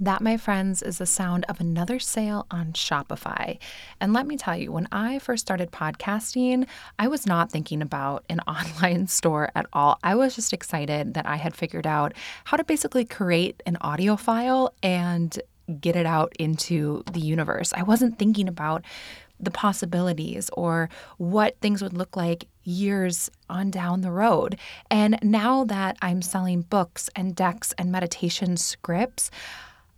That, my friends, is the sound of another sale on Shopify. And let me tell you, when I first started podcasting, I was not thinking about an online store at all. I was just excited that I had figured out how to basically create an audio file and get it out into the universe. I wasn't thinking about the possibilities or what things would look like years on down the road. And now that I'm selling books and decks and meditation scripts,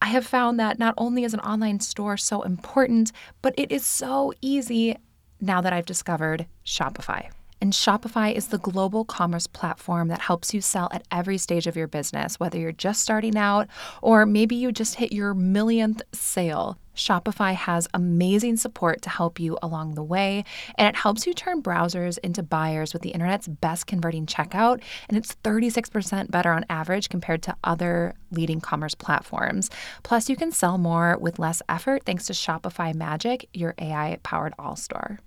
I have found that not only is an online store so important, but it is so easy now that I've discovered Shopify. And Shopify is the global commerce platform that helps you sell at every stage of your business, whether you're just starting out or maybe you just hit your millionth sale. Shopify has amazing support to help you along the way, and it helps you turn browsers into buyers with the internet's best converting checkout, and it's 36% better on average compared to other leading commerce platforms. Plus, you can sell more with less effort thanks to Shopify Magic, your AI powered all store.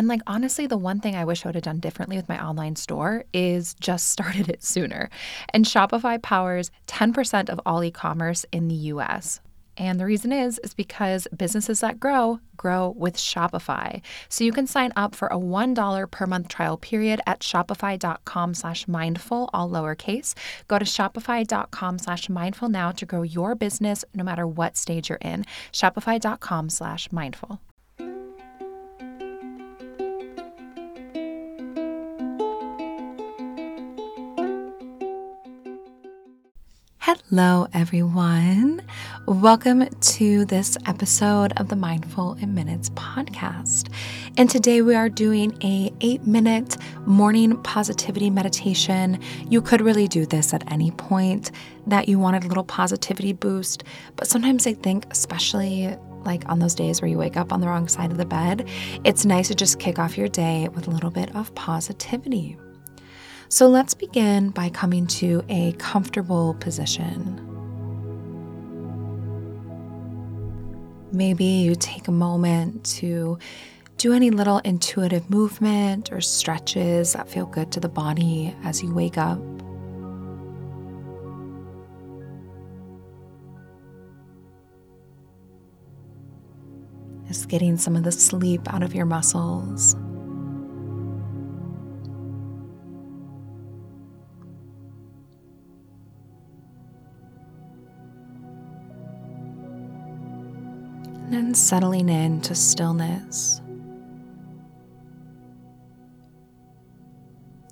And like honestly, the one thing I wish I would have done differently with my online store is just started it sooner. And Shopify powers 10% of all e-commerce in the US. And the reason is is because businesses that grow grow with Shopify. So you can sign up for a $1 per month trial period at shopify.com slash mindful, all lowercase. Go to shopify.com slash mindful now to grow your business no matter what stage you're in. Shopify.com slash mindful. Hello, everyone. Welcome to this episode of the Mindful in Minutes podcast. And today we are doing a 8-minute morning positivity meditation. You could really do this at any point that you wanted a little positivity boost, but sometimes I think especially like on those days where you wake up on the wrong side of the bed, it's nice to just kick off your day with a little bit of positivity. So let's begin by coming to a comfortable position. Maybe you take a moment to do any little intuitive movement or stretches that feel good to the body as you wake up. Just getting some of the sleep out of your muscles. And settling into stillness.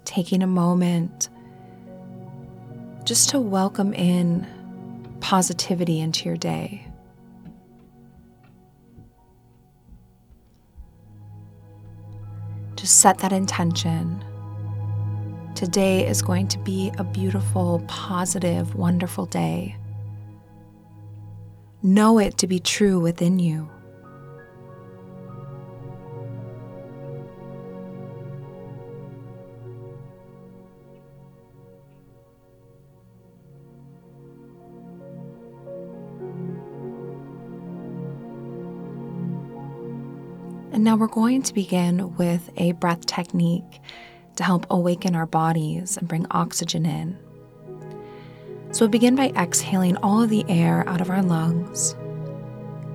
Taking a moment just to welcome in positivity into your day. Just set that intention. Today is going to be a beautiful, positive, wonderful day. Know it to be true within you. And now we're going to begin with a breath technique to help awaken our bodies and bring oxygen in. So we'll begin by exhaling all of the air out of our lungs.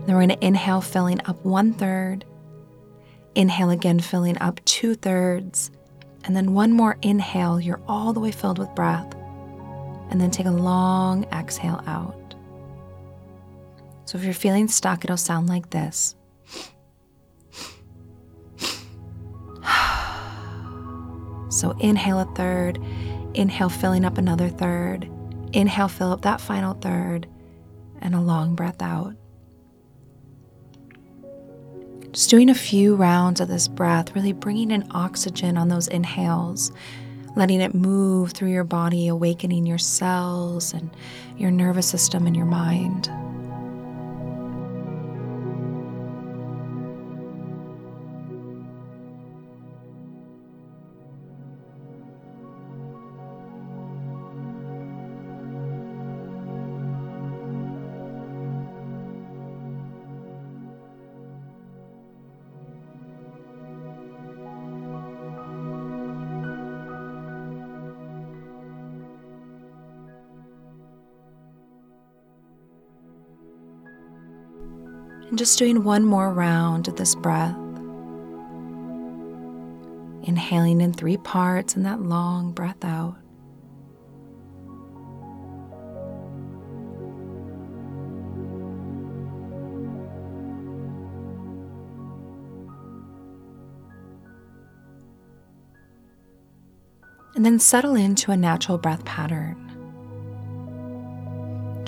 Then we're going to inhale, filling up one third. Inhale again, filling up two thirds. And then one more inhale, you're all the way filled with breath. And then take a long exhale out. So if you're feeling stuck, it'll sound like this. So inhale a third, inhale, filling up another third. Inhale, fill up that final third, and a long breath out. Just doing a few rounds of this breath, really bringing in oxygen on those inhales, letting it move through your body, awakening your cells and your nervous system and your mind. And just doing one more round of this breath. Inhaling in three parts and that long breath out. And then settle into a natural breath pattern.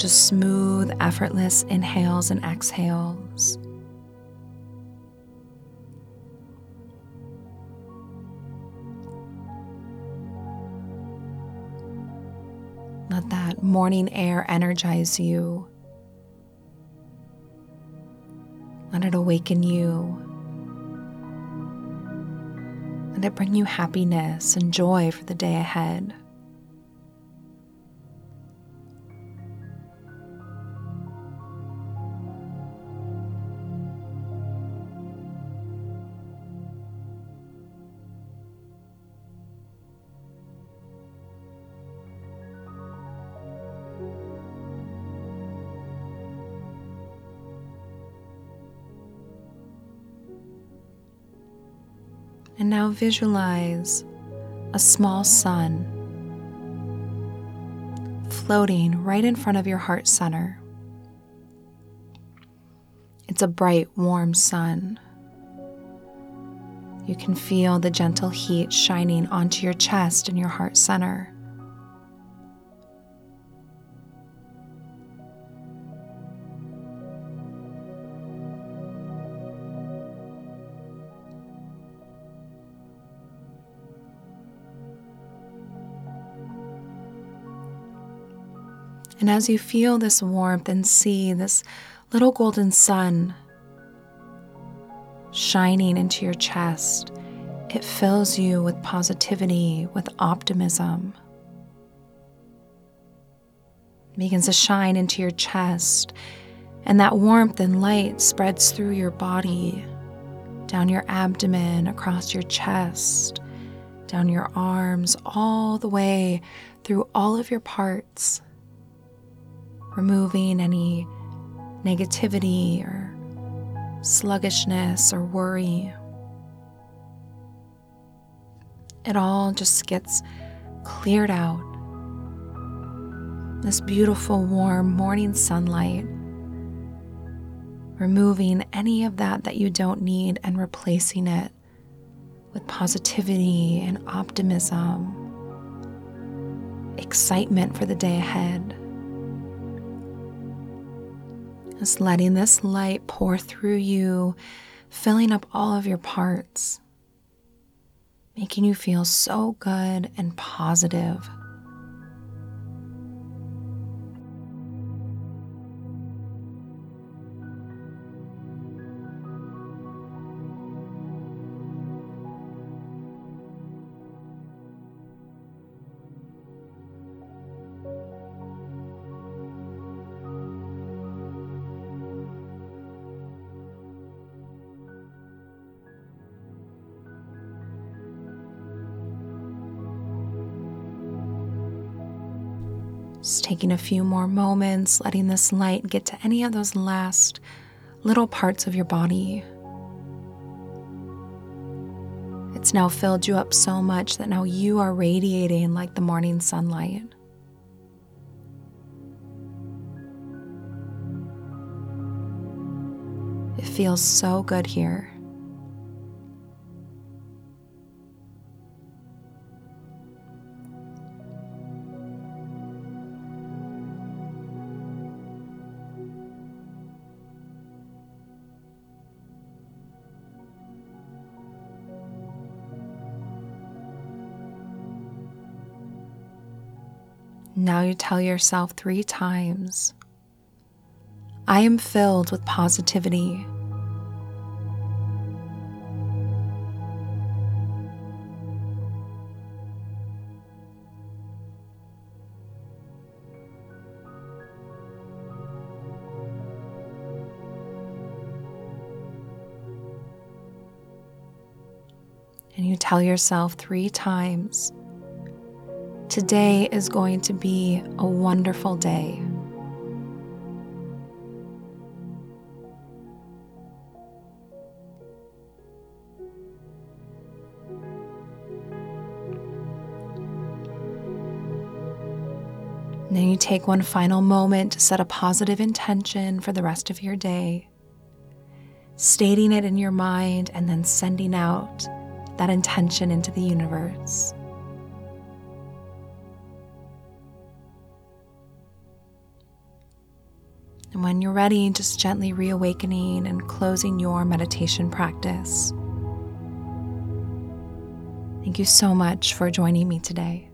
Just smooth, effortless inhales and exhales. Let that morning air energize you. Let it awaken you. Let it bring you happiness and joy for the day ahead. And now visualize a small sun floating right in front of your heart center. It's a bright, warm sun. You can feel the gentle heat shining onto your chest and your heart center. And as you feel this warmth and see this little golden sun shining into your chest, it fills you with positivity, with optimism. It begins to shine into your chest, and that warmth and light spreads through your body, down your abdomen, across your chest, down your arms, all the way through all of your parts removing any negativity or sluggishness or worry. It all just gets cleared out. This beautiful, warm morning sunlight, removing any of that that you don't need and replacing it with positivity and optimism, excitement for the day ahead. Just letting this light pour through you, filling up all of your parts, making you feel so good and positive. Just taking a few more moments, letting this light get to any of those last little parts of your body. It's now filled you up so much that now you are radiating like the morning sunlight. It feels so good here. Now you tell yourself three times I am filled with positivity. And you tell yourself three times Today is going to be a wonderful day. Then you take one final moment to set a positive intention for the rest of your day, stating it in your mind and then sending out that intention into the universe. And when you're ready, just gently reawakening and closing your meditation practice. Thank you so much for joining me today.